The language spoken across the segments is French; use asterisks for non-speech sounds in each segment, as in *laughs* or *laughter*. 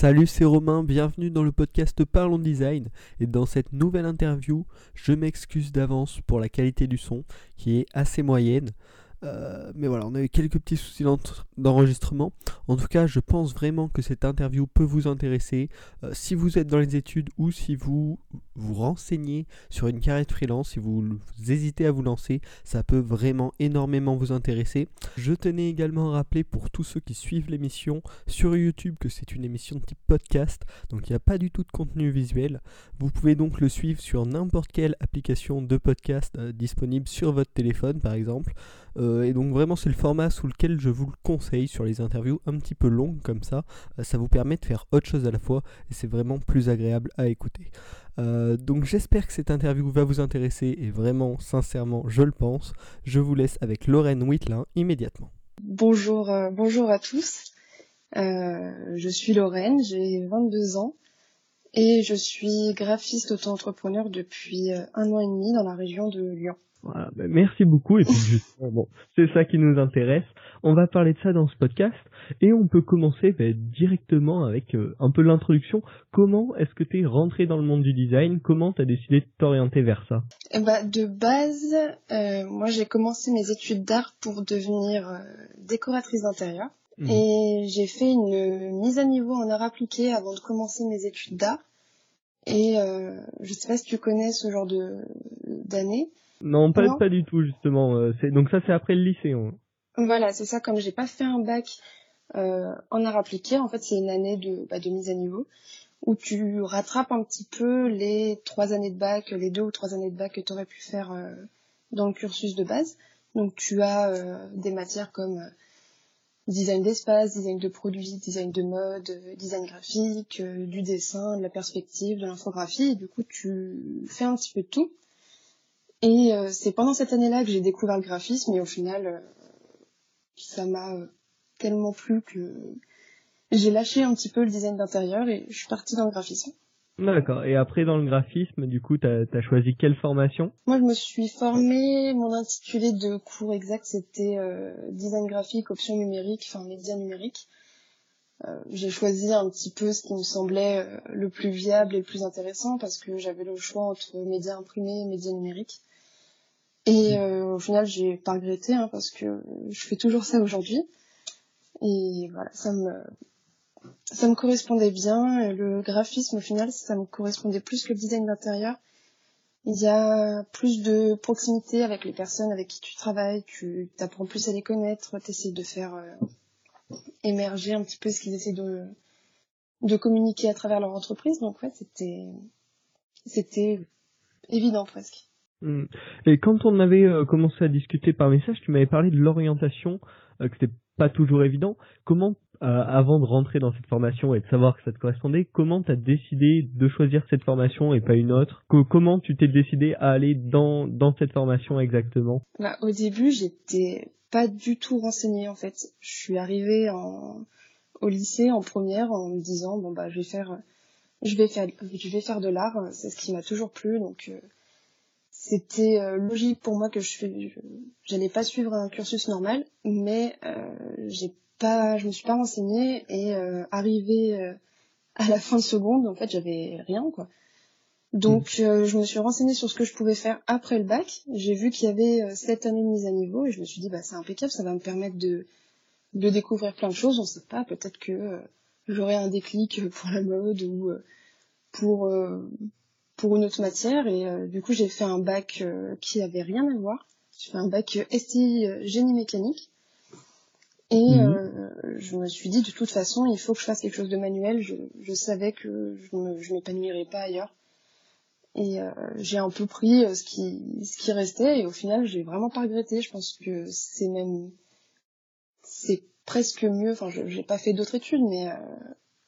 Salut, c'est Romain, bienvenue dans le podcast Parlons Design. Et dans cette nouvelle interview, je m'excuse d'avance pour la qualité du son qui est assez moyenne. Euh, mais voilà, on a eu quelques petits soucis d'enregistrement. En tout cas, je pense vraiment que cette interview peut vous intéresser. Euh, si vous êtes dans les études ou si vous vous renseignez sur une carrière de freelance, si vous, hésitez à vous lancer, ça peut vraiment énormément vous intéresser. Je tenais également à rappeler pour tous ceux qui suivent l'émission sur YouTube que c'est une émission de type podcast, donc il n'y a pas du tout de contenu visuel. Vous pouvez donc le suivre sur n'importe quelle application de podcast euh, disponible sur votre téléphone par exemple. Et donc vraiment c'est le format sous lequel je vous le conseille sur les interviews un petit peu longues comme ça. Euh, ça vous permet de faire autre chose à la fois et c'est vraiment plus agréable à écouter. Euh, donc j'espère que cette interview va vous intéresser et vraiment sincèrement je le pense. Je vous laisse avec Lorraine Whitlin immédiatement. Bonjour, bonjour à tous. je suis Lorraine, j'ai 22 ans et je suis graphiste auto-entrepreneur depuis un an et demi dans la région de Lyon. Voilà, ben merci beaucoup. Et puis justement, *laughs* bon, c'est ça qui nous intéresse. On va parler de ça dans ce podcast et on peut commencer ben, directement avec euh, un peu l'introduction. Comment est-ce que tu es rentré dans le monde du design? Comment tu as décidé de t'orienter vers ça? Eh ben, De base, euh, moi j'ai commencé mes études d'art pour devenir euh, décoratrice d'intérieur. Mmh. Et j'ai fait une mise à niveau en art appliqué avant de commencer mes études d'art. Et euh, je sais pas si tu connais ce genre de d'année. Non, pas, pas du tout justement. Euh, donc ça c'est après le lycée. Voilà, c'est ça. Comme j'ai pas fait un bac euh, en art appliqué, en fait c'est une année de, bah, de mise à niveau où tu rattrapes un petit peu les trois années de bac, les deux ou trois années de bac que tu aurais pu faire euh, dans le cursus de base. Donc tu as euh, des matières comme design d'espace, design de produits, design de mode, design graphique, du dessin, de la perspective, de l'infographie. Et du coup, tu fais un petit peu de tout. Et euh, c'est pendant cette année-là que j'ai découvert le graphisme et au final, euh, ça m'a euh, tellement plu que j'ai lâché un petit peu le design d'intérieur et je suis partie dans le graphisme. D'accord. Et après, dans le graphisme, du coup, t'as as choisi quelle formation? Moi, je me suis formée, mon intitulé de cours exact, c'était design graphique, option numérique, enfin média numérique. j'ai choisi un petit peu ce qui me semblait le plus viable et le plus intéressant parce que j'avais le choix entre médias imprimés et médias numériques. Et euh, au final, j'ai pas regretté hein, parce que je fais toujours ça aujourd'hui. Et voilà, ça me ça me correspondait bien. Le graphisme, au final, ça me correspondait plus que le design d'intérieur. Il y a plus de proximité avec les personnes avec qui tu travailles, tu apprends plus à les connaître, tu essaies de faire euh, émerger un petit peu ce qu'ils essaient de, de communiquer à travers leur entreprise. Donc ouais, c'était c'était évident presque. Mm. Et quand on avait euh, commencé à discuter par message, tu m'avais parlé de l'orientation, euh, que c'était pas toujours évident. Comment, euh, avant de rentrer dans cette formation et de savoir que ça te correspondait, comment tu as décidé de choisir cette formation et pas une autre? Comment tu t'es décidé à aller dans, dans cette formation exactement? Bah, Au début, j'étais pas du tout renseignée en fait. Je suis arrivée au lycée en première en me disant bon bah je vais faire je vais faire je vais faire de l'art, c'est ce qui m'a toujours plu donc c'était euh, logique pour moi que je j'allais pas suivre un cursus normal, mais euh, j'ai pas, je me suis pas renseignée et euh, arrivé euh, à la fin de seconde, en fait, j'avais rien quoi. Donc mmh. je me suis renseignée sur ce que je pouvais faire après le bac. J'ai vu qu'il y avait sept années de mise à niveau et je me suis dit bah c'est impeccable, ça va me permettre de de découvrir plein de choses. On sait pas, peut-être que j'aurai un déclic pour la mode ou pour pour une autre matière et euh, du coup j'ai fait un bac euh, qui avait rien à voir. J'ai fait un bac euh, STI génie mécanique et mhm. je me suis dit de toute façon il faut que je fasse quelque chose de manuel. Je, je savais que je m'épanouirais pas ailleurs et j'ai un peu pris ce qui ce qui restait et au final j'ai vraiment pas regretté. Je pense que c'est même c'est presque mieux. Enfin j'ai pas fait d'autres études mais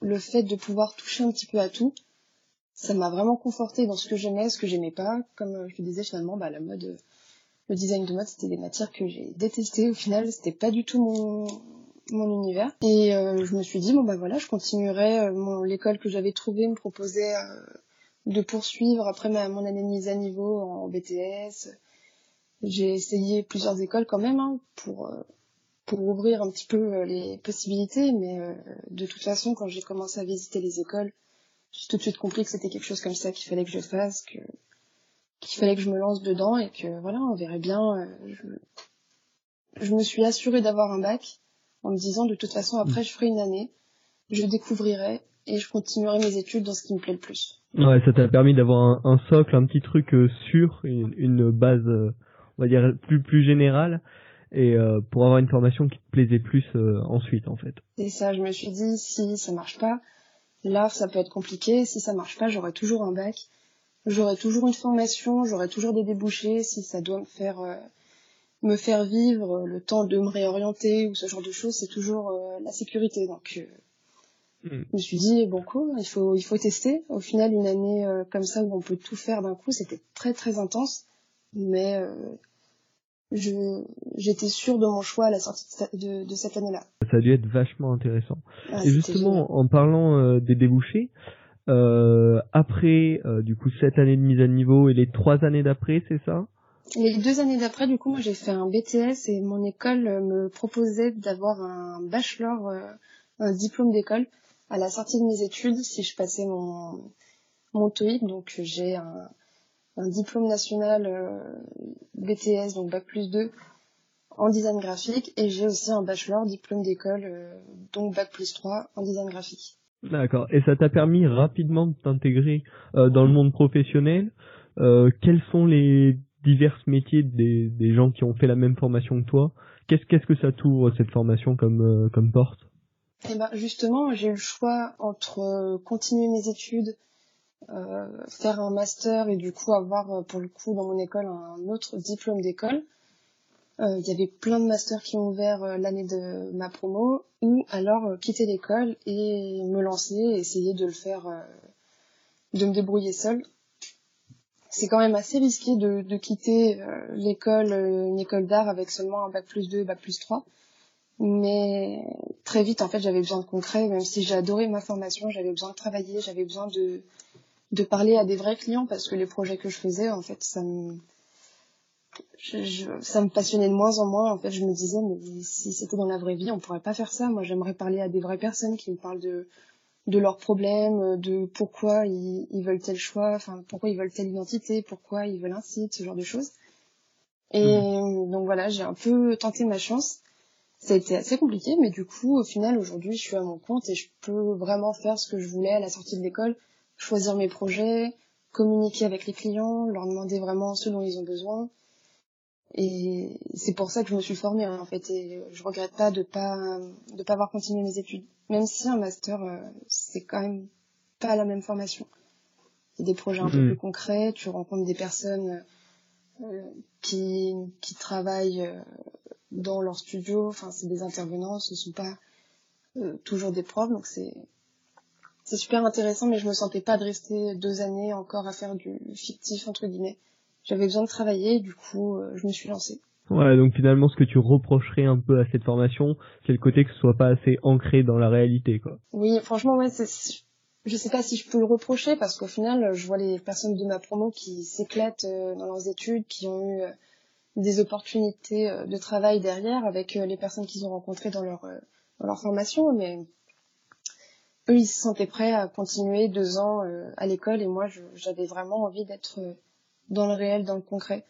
le fait de pouvoir toucher un petit peu à tout ça m'a vraiment conforté dans ce que j'aimais, ce que j'aimais pas. Comme euh, je disais finalement, bah, la mode, euh, le design de mode, c'était des matières que j'ai détestées. Au final, c'était pas du tout mon, mon univers. Et euh, je me suis dit, bon bah voilà, je continuerai. mon, l'école que j'avais trouvée me proposait de poursuivre après ma, mon année de mise à niveau en BTS. J'ai essayé plusieurs écoles quand même hein, pour pour ouvrir un petit peu les possibilités, mais de toute façon, quand j'ai commencé à visiter les écoles, j'ai tout de suite compris que c'était quelque chose comme ça qu'il fallait que je fasse, que qu'il fallait que je me lance dedans et que voilà, on verrait bien. je, je me suis assurée d'avoir un bac en me disant de toute façon après je ferai une année, je découvrirai et je continuerai mes études dans ce qui me plaît le plus. Ouais, ça t'a permis d'avoir un, socle, un petit truc euh, sûr, une, une base, euh, on va dire plus plus générale, et euh, pour avoir une formation qui te plaisait plus ensuite en fait. Et ça, je me suis dit si ça marche pas, l'art ça peut être compliqué. Si ça marche pas, j'aurai toujours un bac, j'aurai toujours une formation, j'aurai toujours des débouchés. Si ça doit me faire me faire vivre le temps de me réorienter ou ce genre de choses, c'est toujours la sécurité. Donc Mm. Je me suis dit bon coup, il faut il faut tester. Au final, une année euh, comme ça où on peut tout faire d'un coup, c'était très très intense, mais euh, je j'étais sûre de mon choix à la sortie de, de, cette année-là. Ça a dû être vachement intéressant. Et justement, en parlant euh, des débouchés, après du coup cette année de mise à niveau et les trois années d'après, c'est ça? Les deux années d'après, du coup, moi j'ai fait un BTS et mon école me proposait d'avoir un bachelor, un diplôme d'école à la sortie de mes études, si je passais mon, mon TOEIC, donc j'ai un, un, diplôme national euh, BTS, donc Bac plus 2, en design graphique, et j'ai aussi un bachelor diplôme d'école, euh, donc Bac plus 3 en design graphique. D'accord. Et ça t'a permis rapidement de t'intégrer euh, dans le monde professionnel. quels sont les divers métiers des, des, gens qui ont fait la même formation que toi? Qu'est-ce qu'est-ce que ça t'ouvre cette formation comme comme porte? Eh ben justement, j'ai eu le choix entre continuer mes études, faire un master et du coup avoir euh, pour le coup dans mon école un autre diplôme d'école. Il y avait plein de masters qui ont ouvert l'année de ma promo, ou alors quitter l'école et me lancer, essayer de le faire, de me débrouiller seule. C'est quand même assez risqué de, de quitter l'école, une école d'art avec seulement un bac plus 2, bac plus 3 mais très vite, en fait, j'avais besoin de concret, même si j'ai adoré ma formation, j'avais besoin de travailler, j'avais besoin de, de parler à des vrais clients parce que les projets que je faisais, en fait, ça me, ça me passionnait de moins en moins. En fait, je me disais, mais si c'était dans la vraie vie, on pourrait pas faire ça. Moi, j'aimerais parler à des vraies personnes qui me parlent de, de leurs problèmes, de pourquoi ils, ils veulent tel choix, enfin, pourquoi ils veulent telle identité, pourquoi ils veulent un site, ce genre de choses. Et mmh. donc voilà, j'ai un peu tenté ma chance ça a été assez compliqué, mais du coup, au final, aujourd'hui, je suis à mon compte et je peux vraiment faire ce que je voulais à la sortie de l'école, choisir mes projets, communiquer avec les clients, leur demander vraiment ce dont ils ont besoin. Et c'est pour ça que je me suis formée, hein, en fait, et je regrette pas de pas de pas avoir continué mes études, même si un master, euh, c'est quand même pas la même formation. Il y a des projets un peu mm. plus concrets, tu rencontres des personnes euh, qui qui travaillent euh, dans leur studio. Enfin, c'est des intervenants, ce sont pas euh, toujours des profs, donc c'est c'est super intéressant, mais je me sentais pas de rester deux années encore à faire du fictif entre guillemets. J'avais besoin de travailler, du coup, euh, je me suis lancée. Ouais, donc finalement, ce que tu reprocherais un peu à cette formation, c'est le côté que ce soit pas assez ancré dans la réalité, quoi. Oui, franchement, ouais, c'est, je sais pas si je peux le reprocher parce qu'au final, je vois les personnes de ma promo qui s'éclatent euh, dans leurs études, qui ont eu des opportunités euh, de travail derrière avec euh, les personnes qu'ils ont rencontrées dans leur, euh, dans leur formation, mais eux, ils se sentaient prêts à continuer deux ans à l'école et moi, j'avais vraiment envie d'être dans le réel, dans le concret.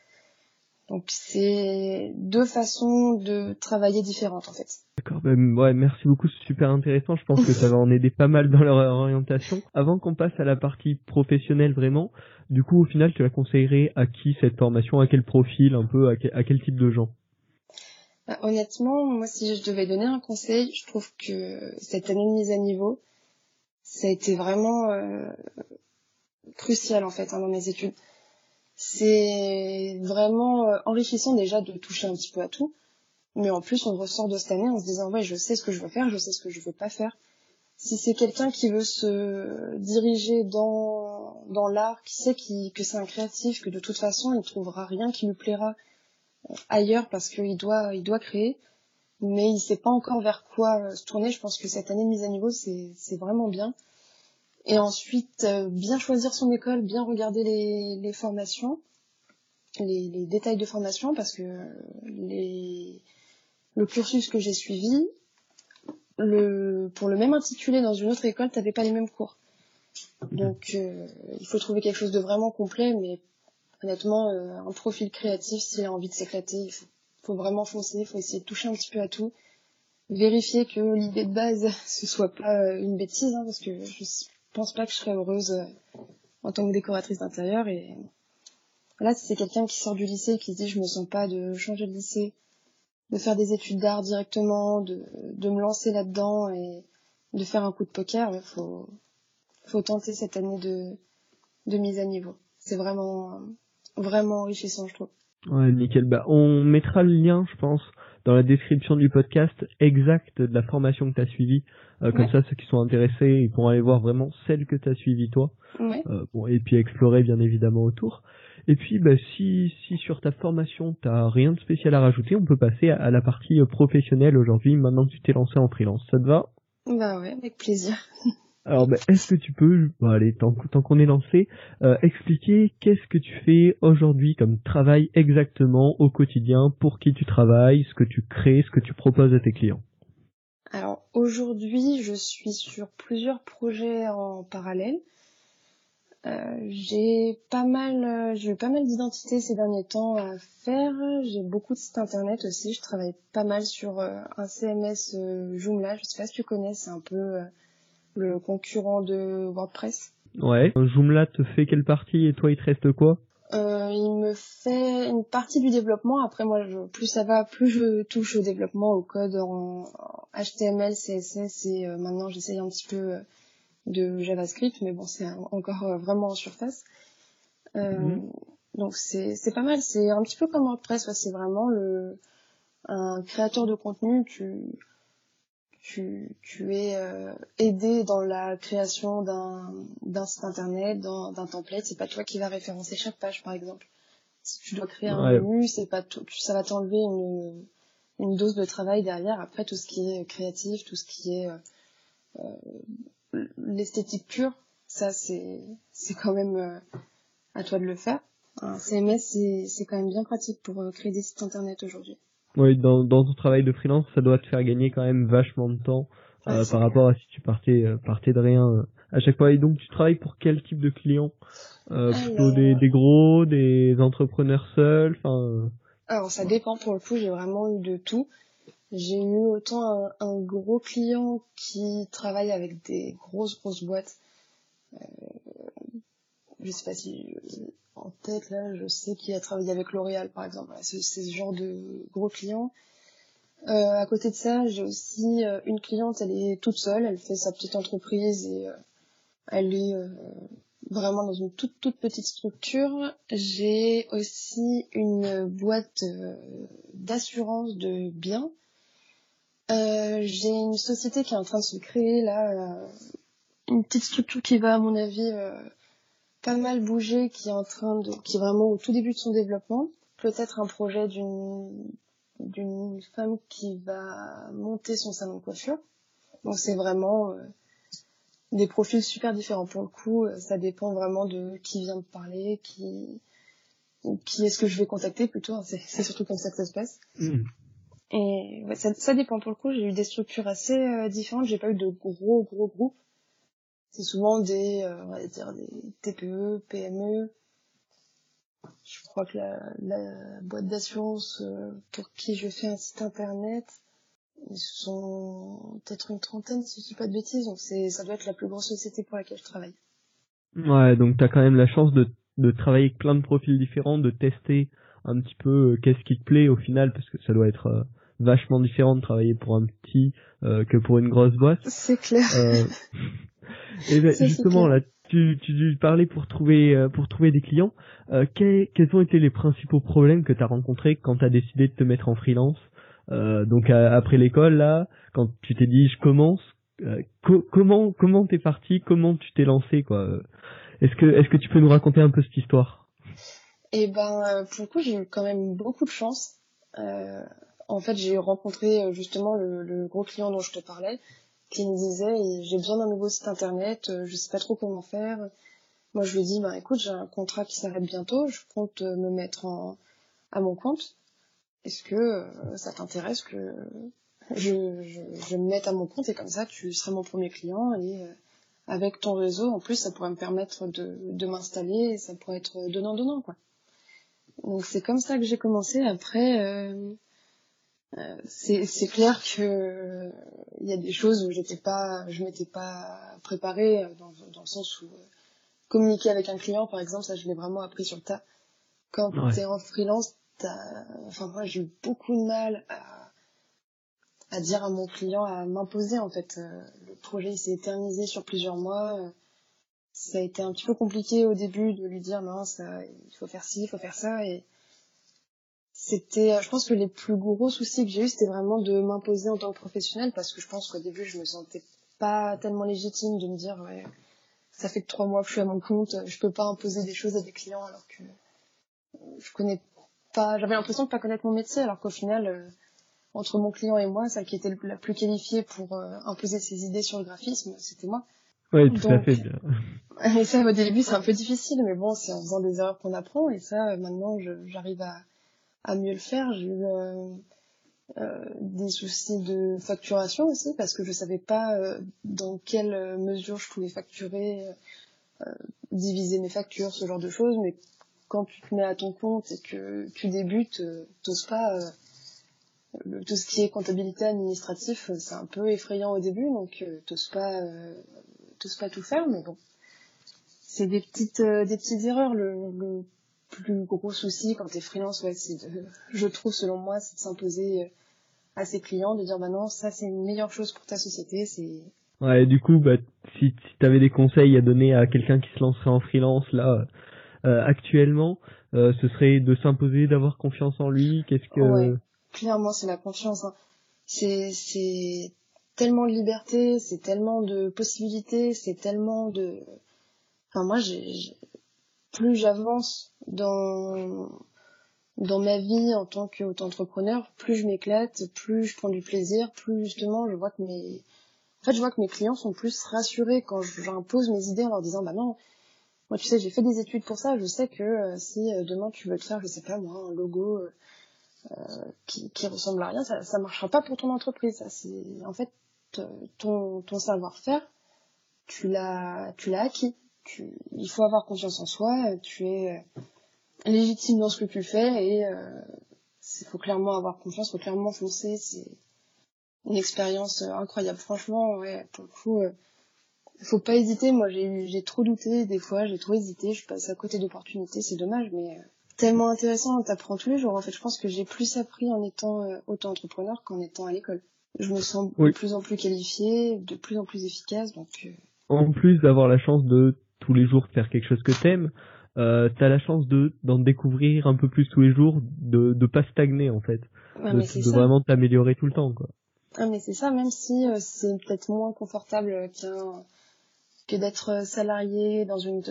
Donc c'est deux façons de travailler différentes en fait. D'accord, ben ouais, merci beaucoup, c'est super intéressant. Je pense que ça va en aider pas mal dans leur orientation. Avant qu'on passe à la partie professionnelle vraiment, du coup au final tu la conseillerais à qui cette formation, à quel profil, un peu, à quel, type de gens? Bah, Honnêtement, moi si je devais donner un conseil, je trouve que cette année de mise à niveau, ça a été vraiment euh, crucial en fait hein, dans mes études c'est vraiment euh, enrichissant déjà de toucher un petit peu à tout. Mais en plus, on ressort de cette année en se disant, ouais, je sais ce que je veux faire, je sais ce que je veux pas faire. Si c'est quelqu'un qui veut se diriger dans, dans l'art, qui sait que c'est un créatif, que de toute façon, il trouvera rien qui lui plaira euh, ailleurs parce qu'il doit, il doit créer, mais il sait pas encore vers quoi euh, se tourner. Je pense que cette année de mise à niveau, c'est vraiment bien. Et ensuite, euh, bien choisir son école, bien regarder les, formations, les, détails de formation, parce que les, le cursus que j'ai suivi, pour le même intitulé dans une autre école, t'avais pas les mêmes cours. Donc, euh, il faut trouver quelque chose de vraiment complet, mais honnêtement, euh, un profil créatif, s'il a envie de s'éclater, il faut, faut, vraiment foncer, faut essayer de toucher un petit peu à tout, vérifier que l'idée de base, *laughs* ce soit pas euh, une bêtise, hein, parce que je pense pas que je serais heureuse en tant que décoratrice d'intérieur. Et là, si c'est quelqu'un qui sort du lycée et qui se dit je me sens pas de changer de lycée, de faire des études d'art directement, de, de me lancer là-dedans et de faire un coup de poker, il faut, faut tenter cette année de, de mise à niveau. C'est vraiment, vraiment enrichissant, je trouve. Ouais, nickel. Bah, on mettra le lien, je pense, dans la description du podcast exact de la formation que tu as suivie. Euh, comme ça, ceux qui sont intéressés, ils pourront aller voir vraiment celle que tu as suivie toi. Ouais. Euh, bon, et puis explorer bien évidemment autour. Et puis, bah, si, si sur ta formation, t'as rien de spécial à rajouter, on peut passer à, la partie euh, professionnelle aujourd'hui, maintenant que tu t'es lancé en freelance. Ça te va? Bah ouais, avec plaisir. *laughs* Alors, bah, est-ce que tu peux, bah, allez, tant, qu'on est lancé, euh, expliquer qu'est-ce que tu fais aujourd'hui comme travail exactement au quotidien, pour qui tu travailles, ce que tu crées, ce que tu proposes à tes clients? Alors, aujourd'hui, je suis sur plusieurs projets en parallèle. Euh, j'ai pas mal, euh, j'ai eu pas mal d'identités ces derniers temps à faire. J'ai beaucoup de sites internet aussi. Je travaille pas mal sur un CMS Joomla. Je sais pas si tu connais, c'est un peu le concurrent de WordPress. Ouais. Joomla te fait quelle partie et toi il te reste quoi? Euh, Il me fait une partie du développement. Après moi, je, plus ça va, plus je touche au développement, au code en HTML, CSS et maintenant j'essaye un petit peu de JavaScript, mais bon, c'est encore euh, vraiment en surface. Euh, mhm. Donc c'est c'est pas mal. C'est un petit peu comme WordPress. c'est vraiment le un créateur de contenu. Tu tu, tu es euh, aidé dans la création d'un site internet, d'un template. C'est pas toi qui va référencer chaque page, par exemple. Si tu dois créer un menu, c'est pas tout, ça va t'enlever une une dose de travail derrière. Après tout ce qui est créatif, tout ce qui est euh, l'esthétique pure, ça c'est c'est quand même euh, à toi de le faire. Un CMS c'est c'est quand même bien pratique pour euh, créer des sites internet aujourd'hui. Oui, dans dans ton travail de freelance, ça doit te faire gagner quand même vachement de temps euh, par rapport à si tu partais partais de rien à chaque fois. Et donc tu travailles pour quel type de clients Plutôt des des gros, des entrepreneurs seuls, enfin. Alors ça dépend pour le coup, j'ai vraiment eu de tout. J'ai eu autant un, gros client qui travaille avec des grosses grosses boîtes. Euh, je sais pas si en tête là, je sais qu'il a travaillé avec L'Oréal par exemple. C'est ce genre de gros clients. Euh, à côté de ça, j'ai aussi euh, une cliente, elle est toute seule, elle fait sa petite entreprise et euh, elle est vraiment dans une toute toute petite structure. J'ai aussi une boîte d'assurance de biens euh, j'ai une société qui est en train de se créer là, euh, une petite structure qui va à mon avis euh, pas mal bouger, qui est en train de, qui est vraiment au tout début de son développement. Peut-être un projet d'une d'une femme qui va monter son salon de coiffure. Donc c'est vraiment des profils super différents pour le coup. Ça dépend vraiment de qui vient de parler, qui qui est-ce que je vais contacter plutôt. Hein. C'est surtout comme ça que ça se passe. Mmh. Et ouais, ça, ça, dépend pour le coup. J'ai eu des structures assez euh, différentes. J'ai pas eu de gros gros groupes. C'est souvent des, euh, on va dire des TPE, PME. Je crois que la, la boîte d'assurance euh, pour qui je fais un site internet, ils sont peut-être une trentaine si je dis pas de bêtises. Donc c'est, ça doit être la plus grosse société pour laquelle je travaille. Ouais, donc t'as quand même la chance de, de travailler avec plein de profils différents, de tester un petit peu qu'est-ce qui te plaît au final, parce que ça doit être vachement différent de travailler pour un petit euh, que pour une grosse boîte. C'est clair. Euh, *laughs* et ben, justement là, tu, tu parlais pour trouver euh, pour trouver des clients. Euh, quels, quels ont été les principaux problèmes que tu as rencontrés quand tu as décidé de te mettre en freelance euh, Donc après l'école là, quand tu t'es dit je commence, comment comment t'es parti, comment tu t'es lancé quoi Est-ce que est-ce que tu peux nous raconter un peu cette histoire? Eh ben pour le coup j'ai eu quand même beaucoup de chance. Euh, en fait, j'ai rencontré euh, justement le, gros client dont je te parlais, qui me disait j'ai besoin d'un nouveau site internet, euh, je sais pas trop comment faire. Moi, je lui dit bah écoute, j'ai un contrat qui s'arrête bientôt, je compte euh, me mettre à mon compte. est-ce que ça t'intéresse que je, me mette à mon compte et comme ça tu seras mon premier client et avec ton réseau en plus ça pourrait me permettre de, de m'installer ça pourrait être donnant donnant quoi donc c'est comme ça que j'ai commencé après euh, c'est clair que il y a des choses où j'étais pas je m'étais pas préparée euh, dans, dans le sens où euh, communiquer avec un client par exemple ça je l'ai vraiment appris sur le tas. Quand tu es en freelance enfin moi j'ai eu beaucoup de mal à à dire à mon client à m'imposer en fait le projet s'est éternisé sur plusieurs mois ça a été un petit peu compliqué au début de lui dire non ça il faut faire ci il faut faire ça et c'était, je pense que les plus gros soucis que j'ai eu, c'était vraiment de m'imposer en tant que professionnelle, parce que je pense qu'au début, je me sentais pas tellement légitime de me dire, ouais, ça fait que trois mois que je suis à mon compte, je peux pas imposer des choses à des clients alors que je connais pas, j'avais l'impression de pas connaître mon métier, alors qu'au final, euh, entre mon client et moi, celle qui était la plus qualifiée pour euh, imposer ses idées sur le graphisme, c'était moi. Oui, tout à fait. *laughs* Et ça, au début, c'est un peu difficile, mais bon, c'est en faisant des erreurs qu'on apprend, et ça, maintenant, j'arrive à, à mieux le faire. J'ai eu euh, euh, des soucis de facturation aussi parce que je savais pas euh, dans quelle mesure je pouvais facturer, diviser mes factures, ce genre de choses. Mais quand tu te mets à ton compte et que tu débutes, t'oses pas. tout ce qui est comptabilité administratif, c'est un peu effrayant au début, donc t'oses pas, pas tout faire, mais bon, c'est des petites, des petites erreurs. Plus gros souci quand tu es freelance, ouais, c'est de, je trouve selon moi, c'est de s'imposer euh, à ses clients, de dire bah non, ça c'est une meilleure chose pour ta société, c'est Ouais, du coup, bah, si, si tu avais des conseils à donner à quelqu'un qui se lancerait en freelance là euh, actuellement, euh, ce serait de s'imposer, d'avoir confiance en lui. Qu'est-ce que ouais, clairement, c'est la confiance. Hein. C'est c'est tellement de liberté, c'est tellement de possibilités, c'est tellement de. Enfin moi, j'ai plus j'avance dans dans ma vie en tant qu'auto-entrepreneur, plus je m'éclate, plus je prends du plaisir, plus justement je vois que mes en fait je vois que mes clients sont plus rassurés quand j'impose mes idées en leur disant bah non moi tu sais j'ai fait des études pour ça, je sais que euh, si euh, demain tu veux te faire je sais pas moi un logo euh, qui, qui ressemble à rien ça ça marchera pas pour ton entreprise. Ça c'est en fait ton ton savoir-faire tu l'as tu l'as acquis il faut avoir confiance en soi, tu es euh, légitime dans ce que tu fais et il euh, faut clairement avoir confiance, faut clairement foncer, c'est une expérience euh, incroyable. Franchement, ouais, pour le coup, faut pas hésiter. Moi, j'ai j'ai trop douté des fois, j'ai trop hésité, je passe à côté d'opportunités, c'est dommage, mais tellement intéressant, t'apprends tous les jours. En fait, je pense que j'ai plus appris en étant auto-entrepreneur qu'en étant à l'école. Je me sens de plus en plus qualifiée, de plus en plus efficace, donc. En plus d'avoir la chance de tous les jours faire quelque chose que t'aimes, euh, t'as la chance de d'en découvrir un peu plus tous les jours, de de pas stagner en fait, de, vraiment t'améliorer tout le temps quoi. Ah mais c'est ça, même si euh, c'est peut-être moins confortable qu'un que d'être salarié dans une,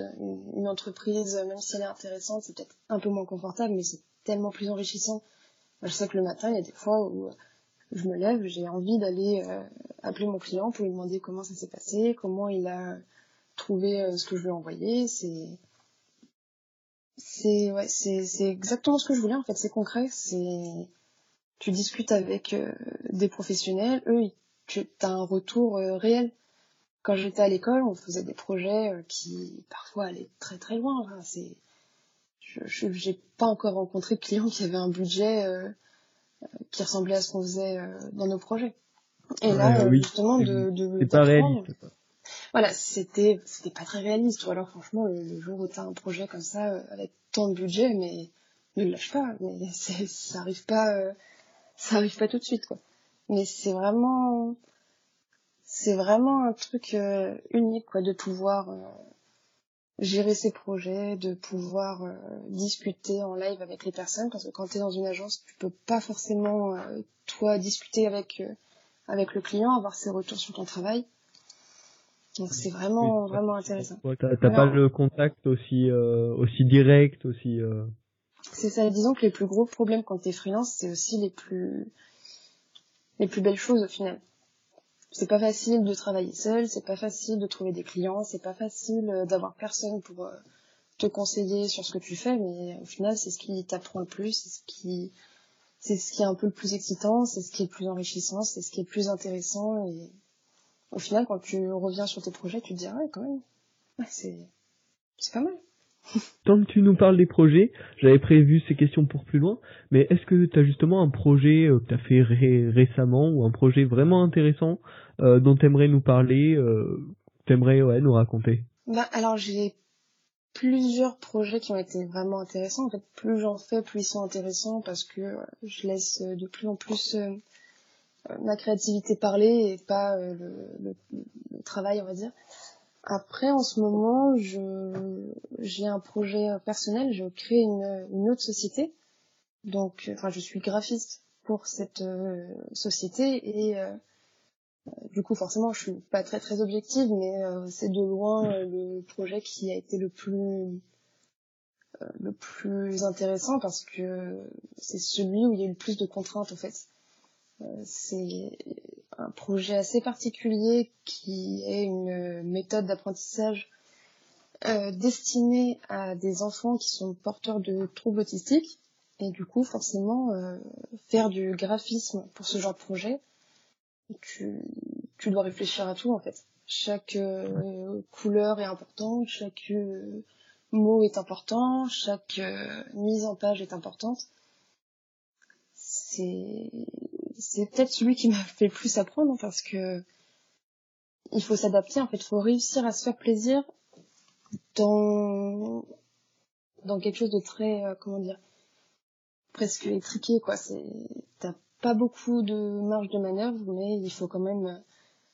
une, entreprise, même si elle est intéressante, c'est peut-être un peu moins confortable, mais c'est tellement plus enrichissant. je sais que le matin, il y a des fois où je me lève, j'ai envie d'aller euh, appeler mon client pour lui demander comment ça s'est passé, comment il a trouver euh, ce que je lui ai envoyé. C'est c'est ouais, c'est c'est exactement ce que je voulais en fait. C'est concret. C'est tu discutes avec euh, des professionnels, eux, tu as un retour euh, réel. Quand j'étais à l'école, on faisait des projets qui parfois allaient très très loin. c'est je j'ai pas encore rencontré de clients qui avaient un budget qui ressemblait à ce qu'on faisait dans nos projets. Et là, justement, de, de, voilà, c'était c'était pas très réaliste. Ou alors franchement, le, jour où t'as un projet comme ça euh, avec tant de budget, mais ne le lâche pas. Mais *laughs* ça arrive pas, euh, ça arrive pas tout de suite quoi. Mais c'est vraiment, c'est vraiment un truc euh, unique quoi, de pouvoir gérer ses projets, de pouvoir discuter en live avec les personnes, parce que quand tu es dans une agence, tu peux pas forcément toi discuter avec avec le client, avoir ses retours sur ton travail. Donc c'est vraiment vraiment intéressant. t'as pas le contact aussi euh, aussi direct aussi. Euh... C'est ça. Disons que les plus gros problèmes quand t'es freelance, c'est aussi les plus les plus belles choses au final. C'est pas facile de travailler seul, c'est pas facile de trouver des clients, c'est pas facile euh, d'avoir personne pour euh, te conseiller sur ce que tu fais, mais au final c'est ce qui t'apprend le plus, c'est ce qui c'est ce qui est un peu le plus excitant, c'est ce qui est le plus enrichissant, c'est ce qui est le plus intéressant. Et au final, quand tu reviens sur tes projets, tu te dis, ah ouais, quand même, c'est, c'est pas mal. *laughs* Tant que tu nous parles des projets, j'avais prévu ces questions pour plus loin, mais est-ce que tu as justement un projet euh, que tu as fait récemment ou un projet vraiment intéressant euh, dont tu aimerais nous parler, euh, t'aimerais ouais, nous raconter? Bah, Alors j'ai plusieurs projets qui ont été vraiment intéressants. En fait, plus j'en fais, plus ils sont intéressants parce que euh, je laisse de plus en plus ma créativité parler et pas le, travail, on va dire. Après, en ce moment, j'ai un projet personnel. Je crée une, une autre société. Donc, enfin, je suis graphiste pour cette euh, société et euh, du coup, forcément, je suis pas très très objective, mais euh, c'est de loin le projet qui a été le plus le plus intéressant parce que c'est celui où il y a eu le plus de contraintes en fait. C'est un projet assez particulier qui est une méthode d'apprentissage euh, destinée à des enfants qui sont porteurs de troubles autistiques. Et du coup, forcément, euh, faire du graphisme pour ce genre de projet, tu, dois réfléchir à tout en fait. Chaque euh, couleur est importante, chaque euh, mot est important, chaque euh, mise en page est importante. C'est c'est peut-être celui qui m'a *laughs* fait le plus apprendre parce que il faut s'adapter en fait, il faut réussir à se faire plaisir dans dans quelque chose de très euh, comment dire presque étriqué quoi, c'est t'as pas beaucoup de marge de manœuvre mais il faut quand même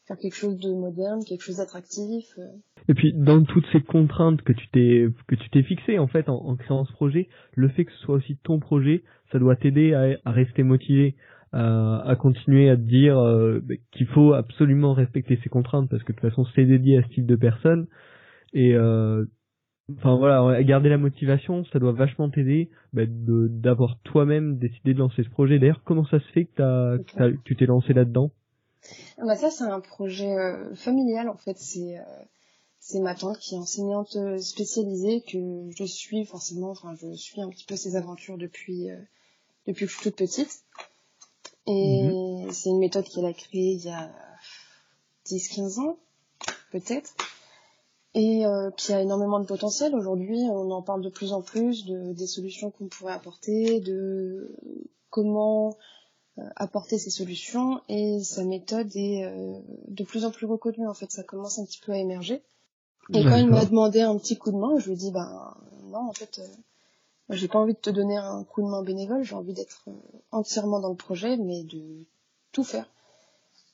faire quelque chose de moderne, quelque chose d'attractif. Euh. Et puis dans toutes ces contraintes que tu t'es que tu t'es fixé en fait en, créant ce projet, le fait que ce soit aussi ton projet, ça doit t'aider à, rester motivé à, continuer à te dire euh, qu'il faut absolument respecter ces contraintes parce que de toute façon c'est dédié à ce type de personnes et euh, enfin voilà garder la motivation ça doit vachement t'aider bah, d'avoir toi-même décidé de lancer ce projet. D'ailleurs comment ça se fait que tu t'es lancé là-dedans? Ah bah ça c'est un projet euh, familial en fait. C'est c'est ma tante qui est enseignante spécialisée que je suis forcément enfin je suis un petit peu ses aventures depuis depuis que je suis toute petite et mhm. c'est une méthode qu'elle a créée il y a 10-15 ans, peut-être, et euh, qui a énormément de potentiel. Aujourd'hui, on en parle de plus en plus de, des solutions qu'on pourrait apporter, de comment euh, apporter ces solutions, et sa méthode est euh, de plus en plus reconnue. En fait, ça commence un petit peu à émerger. Et quand il m'a demandé un petit coup de main, je lui ai dit, ben non, en fait, j'ai pas envie de te donner un coup de main bénévole, j'ai envie d'être euh, entièrement dans le projet, mais de tout faire.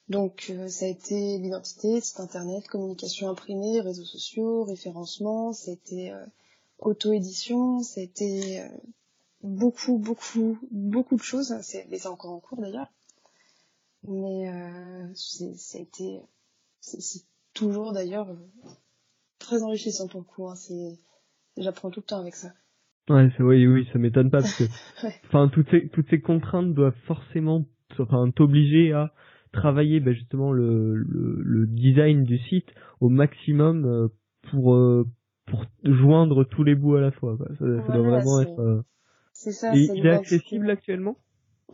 Donc euh, ça a été l'identité, site internet, communication imprimée, réseaux sociaux, référencement, c'était euh, auto-édition, c'était beaucoup, beaucoup, beaucoup de choses. C'est, c'est encore en cours d'ailleurs. Mais c'est, ça a été, c'est, toujours d'ailleurs très enrichissant pour le coup. Hein. J'apprends tout le temps avec ça. Ouais, c'est oui, oui, ça m'étonne pas parce que, *laughs* enfin, toutes ces toutes ces contraintes doivent forcément, enfin, t'obliger à travailler bah, justement le, le, design du site au maximum euh, pour euh, pour joindre tous les bouts à la fois. Ça, doit vraiment être. Euh, c'est ça. Et il est accessible actuellement?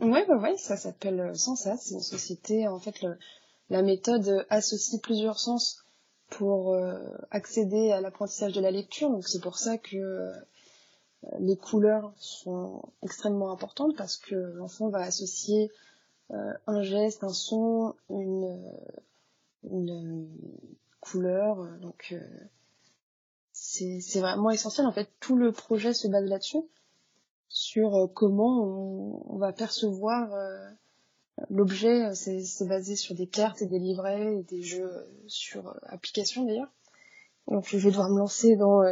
Ouais, bah ouais, ça s'appelle Sensat. C'est une société. En fait, le, la méthode associe plusieurs sens pour accéder à l'apprentissage de la lecture. Donc c'est pour ça que les couleurs sont extrêmement importantes parce que l'enfant va associer euh, un geste, un son, une, une couleur. Donc euh, c'est vraiment essentiel. En fait, tout le projet se base là-dessus, sur euh, comment on, va percevoir l'objet. C'est basé sur des cartes et des livrets et des jeux sur application d'ailleurs. Donc je vais devoir me lancer dans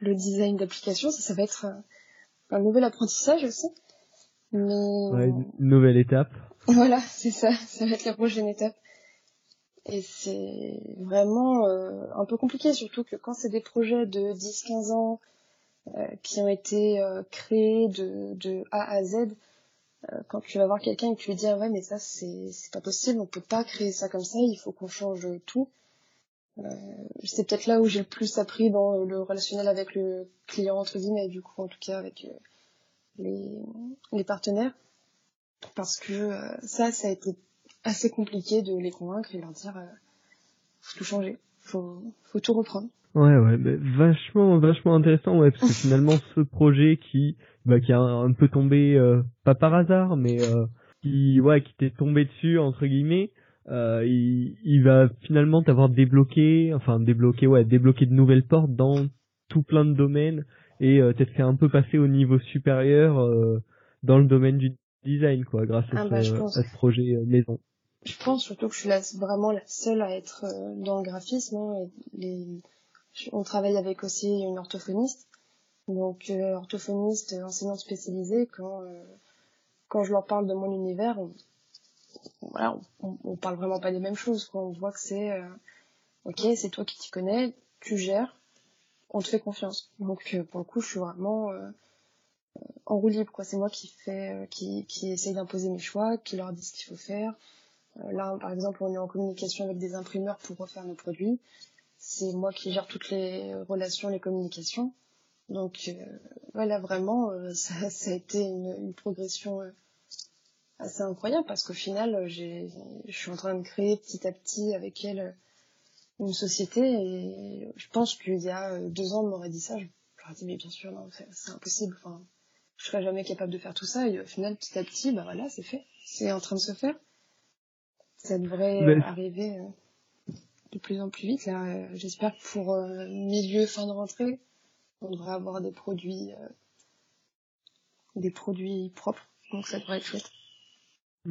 le design d'application, ça, ça va être un, nouvel apprentissage aussi. Mais... une nouvelle étape. *laughs* Voilà, c'est ça, ça va être la prochaine étape. Et c'est vraiment euh, un peu compliqué, surtout que quand c'est des projets de 10-15 ans euh, qui ont été euh, créés de, de A à Z, quand tu vas voir quelqu'un et que tu lui dis ah ouais mais ça c'est c'est pas possible, on peut pas créer ça comme ça, il faut qu'on change tout. Euh, c'est peut-être là où j'ai le plus appris dans le relationnel avec le client entre guillemets du coup en tout cas avec euh, les, les partenaires parce que euh, ça, ça a été assez compliqué de les convaincre et leur dire euh, faut tout changer, faut, faut tout reprendre. Ouais, ouais, vachement, vachement intéressant, ouais, parce que *laughs* finalement, ce projet qui, bah, qui a un, peu tombé, euh, pas par hasard, mais euh, qui, ouais, qui t'est tombé dessus entre guillemets, euh, il, il, va finalement t'avoir débloqué, enfin débloqué, ouais, débloqué de nouvelles portes dans tout plein de domaines et euh, t'être fait un peu passer au niveau supérieur euh, dans le domaine du design, quoi, grâce à, ah, ce, bah, à ce projet maison je pense surtout que je suis vraiment la seule à être euh, dans le graphisme. Hein, on travaille avec aussi une orthophoniste. Donc euh, orthophoniste, enseignante spécialisée, quand, euh, quand je leur parle de mon univers, voilà, on, parle vraiment pas des mêmes choses. On voit que c'est ok, c'est toi qui t'y connais, tu gères, on te fait confiance. Donc pour le coup, je suis vraiment en roue libre. C'est moi qui fait, qui, qui essaye d'imposer mes choix, qui leur dit ce qu'il faut faire. Euh, là, par exemple, on est en communication avec des imprimeurs pour refaire nos produits. C'est moi qui gère toutes les relations, les communications. Donc voilà, euh, vraiment, euh, *laughs* ça, a été une, progression assez incroyable parce qu'au final, je suis en train de créer petit à petit avec elle une société et je pense qu'il y a deux ans, on m'aurait dit ça, je leur dit mais bien sûr, non, c'est impossible. Enfin, je serais jamais capable de faire tout ça et au final, petit à petit, bah voilà, c'est fait, c'est en train de se faire ça devrait euh, arriver euh, de plus en plus vite. Là, euh, j'espère que pour milieu fin de rentrée, on devrait avoir des produits, des produits propres. Donc ça devrait être chouette.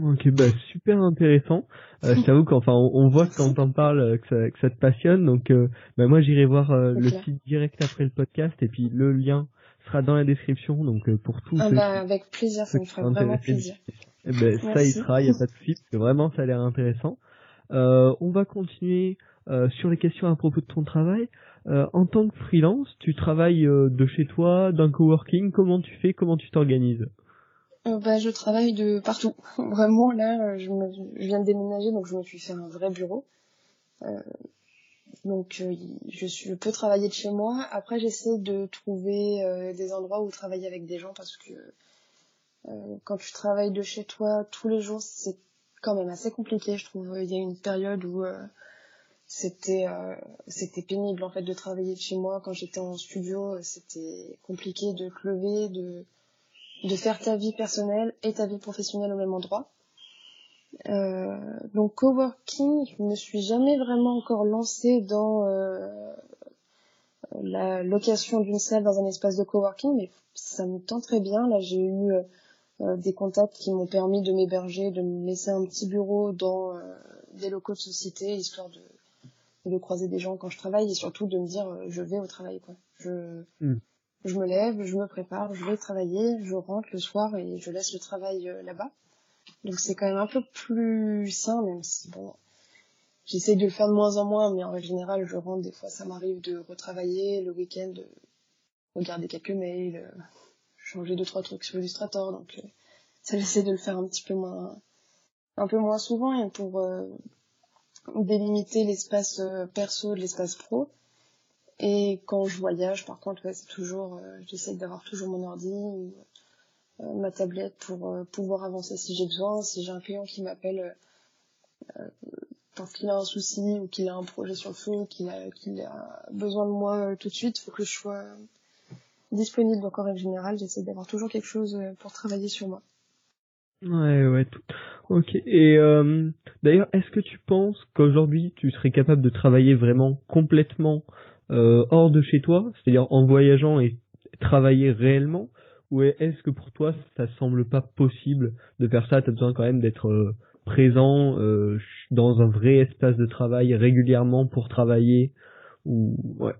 Ok, bah super intéressant. Euh, je t'avoue qu'enfin on, on, voit quand t'en parles que ça, que ça te passionne. Donc bah moi j'irai voir le site direct après le podcast et puis le lien sera dans la description. Donc pour tous. Ah bah, avec plaisir, ça me ferait vraiment plaisir. Eh ben, ça y sera, il n'y a pas de souci, parce que vraiment, ça a l'air intéressant. Euh, on va continuer euh, sur les questions à propos de ton travail. Euh, en tant que freelance, tu travailles euh, de chez toi, d'un coworking, comment tu fais, comment tu t'organises? Euh, bah, Je travaille de partout. *laughs* Vraiment, là, je, me, je, viens de déménager, donc je me suis fait un vrai bureau. donc je, suis, je peux travailler de chez moi. Après, j'essaie de trouver des endroits où travailler avec des gens parce que euh, quand tu travailles de chez toi tous les jours, c'est quand même assez compliqué, je trouve. Il y a une période où euh, c'était euh, pénible en fait de travailler de chez moi quand j'étais en studio c'était compliqué de lever de de faire ta vie personnelle et ta vie professionnelle au même endroit euh, donc coworking je me suis jamais vraiment encore lancée dans euh, la location d'une salle dans un espace de coworking mais ça me tente très bien là j'ai eu euh, des contacts qui m'ont permis de m'héberger, de me laisser un petit bureau dans euh, des locaux de société, histoire de, de croiser des gens quand je travaille et surtout de me dire euh, je vais au travail quoi. Je hmm. Je me lève, je me prépare, je vais travailler, je rentre le soir et je laisse le travail là-bas. Donc c'est quand même un peu plus sain même si bon j'essaie de le faire de moins en moins mais en général je rentre. Des fois ça m'arrive de retravailler le week-end, de regarder quelques mails, changer deux trois trucs sur Illustrator donc euh, ça j'essaie de le faire un petit peu moins un peu moins souvent pour euh, délimiter l'espace euh, perso de l'espace pro et quand je voyage par contre c'est toujours j'essaie d'avoir toujours mon ordi ou ma tablette pour pouvoir avancer si j'ai besoin si j'ai un client qui m'appelle parce qu'il a un souci ou qu'il a un projet sur le feu qu'il a qu'il a besoin de moi tout de suite faut que je sois disponible. Donc en règle générale, j'essaie d'avoir toujours quelque chose euh, pour travailler sur moi. Ouais, ouais, tout. Ok. Et euh, d'ailleurs, est-ce que tu penses qu'aujourd'hui, tu serais capable de travailler vraiment complètement euh, hors de chez toi, c'est-à-dire en voyageant et travailler réellement, ou est-ce que pour toi, ça semble pas possible de faire ça? Tu as besoin quand même d'être euh, présent euh, dans un vrai espace de travail régulièrement pour travailler, ou ouais.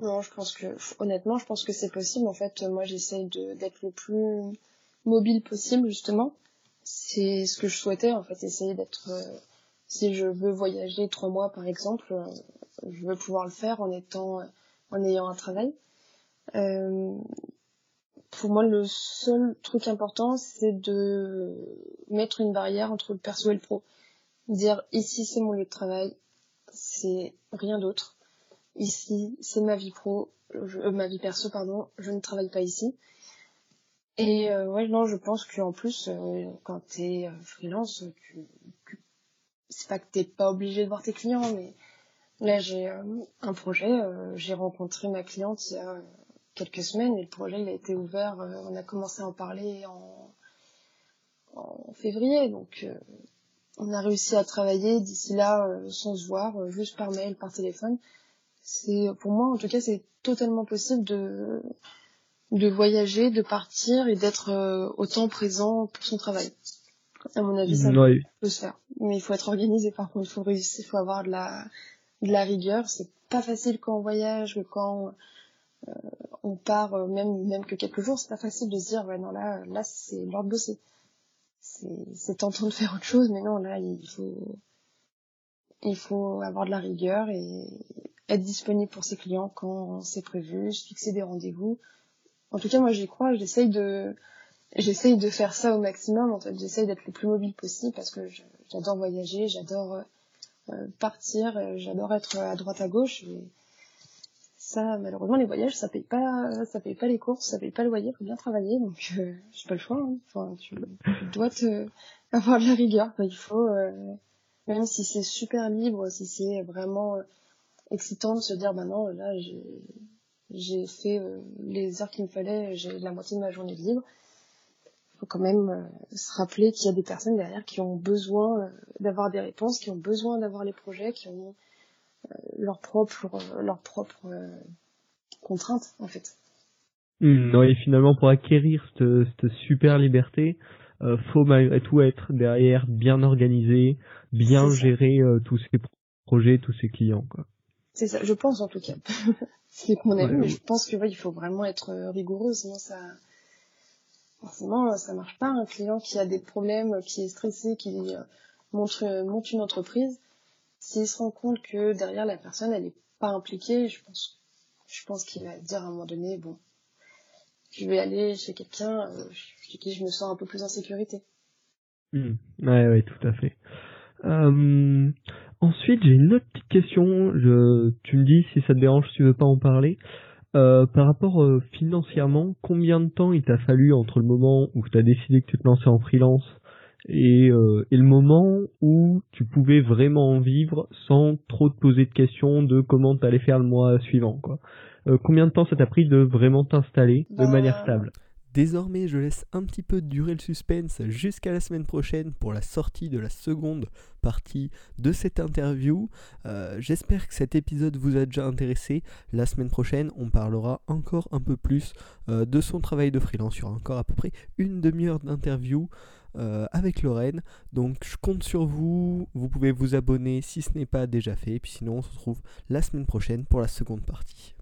Non, je pense que, honnêtement, je pense que c'est possible. En fait, moi, j'essaye d'être le plus mobile possible, justement. C'est ce que je souhaitais, en fait, essayer d'être, euh, si je veux voyager trois mois, par exemple, euh, je veux pouvoir le faire en étant, en ayant un travail. Euh, pour moi, le seul truc important, c'est de mettre une barrière entre le perso et le pro. Dire, ici, c'est mon lieu de travail, c'est rien d'autre ici, c'est ma vie pro, euh, ma vie perso, pardon, je ne travaille pas ici. Et euh, ouais, non, je pense qu'en plus, euh, quand t'es es freelance, c'est pas que t'es pas obligé de voir tes clients, mais là j'ai un projet, j'ai rencontré ma cliente il y a quelques semaines et le projet il a été ouvert, on a commencé à en parler en, en février, donc on a réussi à travailler d'ici là sans se voir, juste par mail, par téléphone. C'est pour moi en tout cas c'est totalement possible de de voyager, de partir et d'être euh, autant présent pour son travail. À mon avis, ça peut se faire. Mais il faut être organisé par contre, il faut réussir, il faut avoir de la, de la rigueur. C'est pas facile quand on voyage, quand euh, on part, euh, même, même que quelques jours, c'est pas facile de se dire, ouais, non, là, là, c'est l'heure de bosser. C'est tentant de faire autre chose, mais non, là, il faut, il faut avoir de la rigueur et être disponible pour ses clients quand c'est prévu, se fixer des rendez-vous. En tout cas, moi, j'y crois. J'essaye de, j'essaye de faire ça au maximum. En fait, j'essaye d'être le plus mobile possible parce que j'adore voyager, j'adore euh, partir, j'adore être à droite à gauche. Et ça, malheureusement, les voyages, ça paye pas, ça paye pas les courses, ça paye pas le loyer. Faut bien travailler, donc euh, j'ai pas le choix. Hein. Enfin, tu, dois te *laughs* avoir de la rigueur. il faut, même si c'est super libre, si c'est vraiment excitant de se dire, bah non, là, j'ai fait euh, les heures qu'il me fallait, j'ai la moitié de ma journée libre. Il faut quand même euh, se rappeler qu'il y a des personnes derrière qui ont besoin euh, d'avoir des réponses, qui ont besoin d'avoir les projets, qui ont leurs propres leurs propres contraintes en fait. Mmh, et finalement pour acquérir cette, cette super liberté, euh, faut malgré tout être derrière bien organisé, bien gérer tous ces projets, tous ces clients quoi. C'est ça, je pense en tout cas. *laughs* c'est mon avis, mais je pense que il faut vraiment être euh, rigoureux, sinon ça forcément ça marche pas. Un client qui a des problèmes, qui est stressé, qui euh, monte, euh, monte une entreprise, s'il se rend compte que derrière la personne elle est pas impliquée, je pense je pense qu'il va dire à un moment donné bon je vais aller chez quelqu'un chez qui je me sens un peu plus en sécurité. Mmh. Ouais, ouais, tout à fait. Euh, Ensuite, j'ai une autre petite question. Tu me dis si ça te dérange, si tu veux pas en parler. Euh, par rapport euh, financièrement, combien de temps il t'a fallu entre le moment où tu as décidé que tu te lançais en freelance et, euh, et le moment où tu pouvais vraiment en vivre sans trop te poser de questions de comment tu allais faire le mois suivant quoi. Euh, combien de temps ça t'a pris de vraiment t'installer de bah, manière stable? Désormais, je laisse un petit peu durer le suspense jusqu'à la semaine prochaine pour la sortie de la seconde partie de cette interview. Euh, j'espère que cet épisode vous a déjà intéressé. La semaine prochaine, on parlera encore un peu plus euh, de son travail de freelance. Il y aura encore à peu près une demi-heure d'interview. Euh, avec Lorraine. Donc je compte sur vous. Vous pouvez vous abonner si ce n'est pas déjà fait. Et puis sinon on se retrouve la semaine prochaine pour la seconde partie.